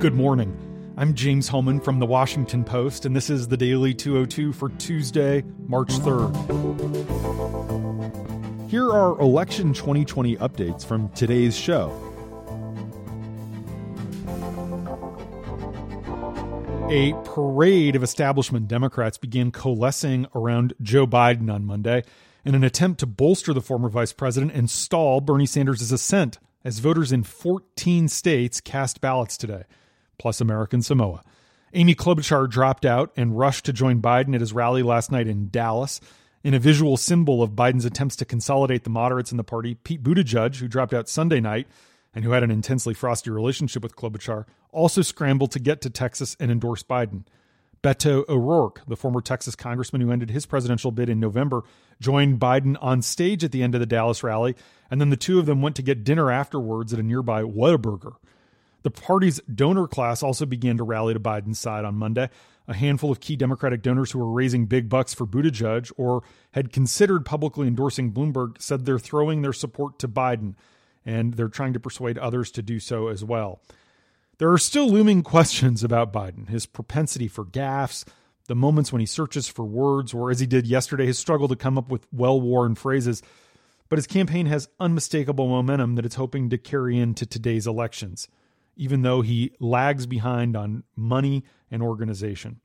Good morning. I'm James Hohmann from the Washington Post, and this is the Daily 202 for Tuesday, March 3rd. Here are election 2020 updates from today's show. A parade of establishment Democrats began coalescing around Joe Biden on Monday in an attempt to bolster the former vice president and stall Bernie Sanders' ascent as voters in 14 states cast ballots today plus American Samoa. Amy Klobuchar dropped out and rushed to join Biden at his rally last night in Dallas. In a visual symbol of Biden's attempts to consolidate the moderates in the party, Pete Buttigieg, who dropped out Sunday night and who had an intensely frosty relationship with Klobuchar, also scrambled to get to Texas and endorse Biden. Beto O'Rourke, the former Texas congressman who ended his presidential bid in November, joined Biden on stage at the end of the Dallas rally, and then the two of them went to get dinner afterwards at a nearby Whataburger. The party's donor class also began to rally to Biden's side on Monday. A handful of key Democratic donors who were raising big bucks for Buttigieg or had considered publicly endorsing Bloomberg said they're throwing their support to Biden, and they're trying to persuade others to do so as well. There are still looming questions about Biden, his propensity for gaffes, the moments when he searches for words, or as he did yesterday, his struggle to come up with well worn phrases. But his campaign has unmistakable momentum that it's hoping to carry into today's elections even though he lags behind on money and organization.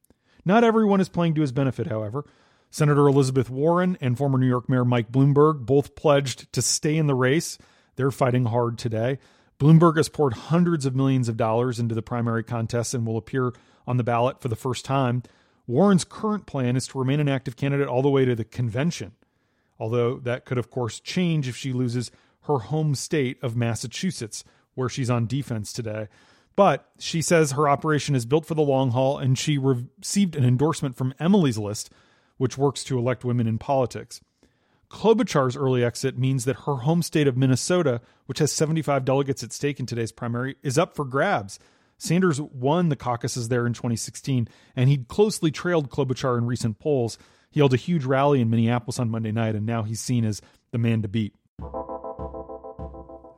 Not everyone is playing to his benefit, however. Senator Elizabeth Warren and former New York Mayor Mike Bloomberg both pledged to stay in the race. They're fighting hard today. Bloomberg has poured hundreds of millions of dollars into the primary contest and will appear on the ballot for the first time. Warren's current plan is to remain an active candidate all the way to the convention, although that could, of course, change if she loses her home state of Massachusetts, where she's on defense today. But she says her operation is built for the long haul, and she received an endorsement from Emily's List, which works to elect women in politics. Klobuchar's early exit means that her home state of Minnesota, which has 75 delegates at stake in today's primary, is up for grabs. Sanders won the caucuses there in 2016, and he'd closely trailed Klobuchar in recent polls. He held a huge rally in Minneapolis on Monday night, and now he's seen as the man to beat.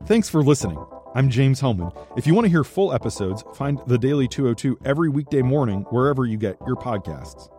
Thanks for listening. I'm James Hohmann. If you want to hear full episodes, find The Daily 202 every weekday morning wherever you get your podcasts.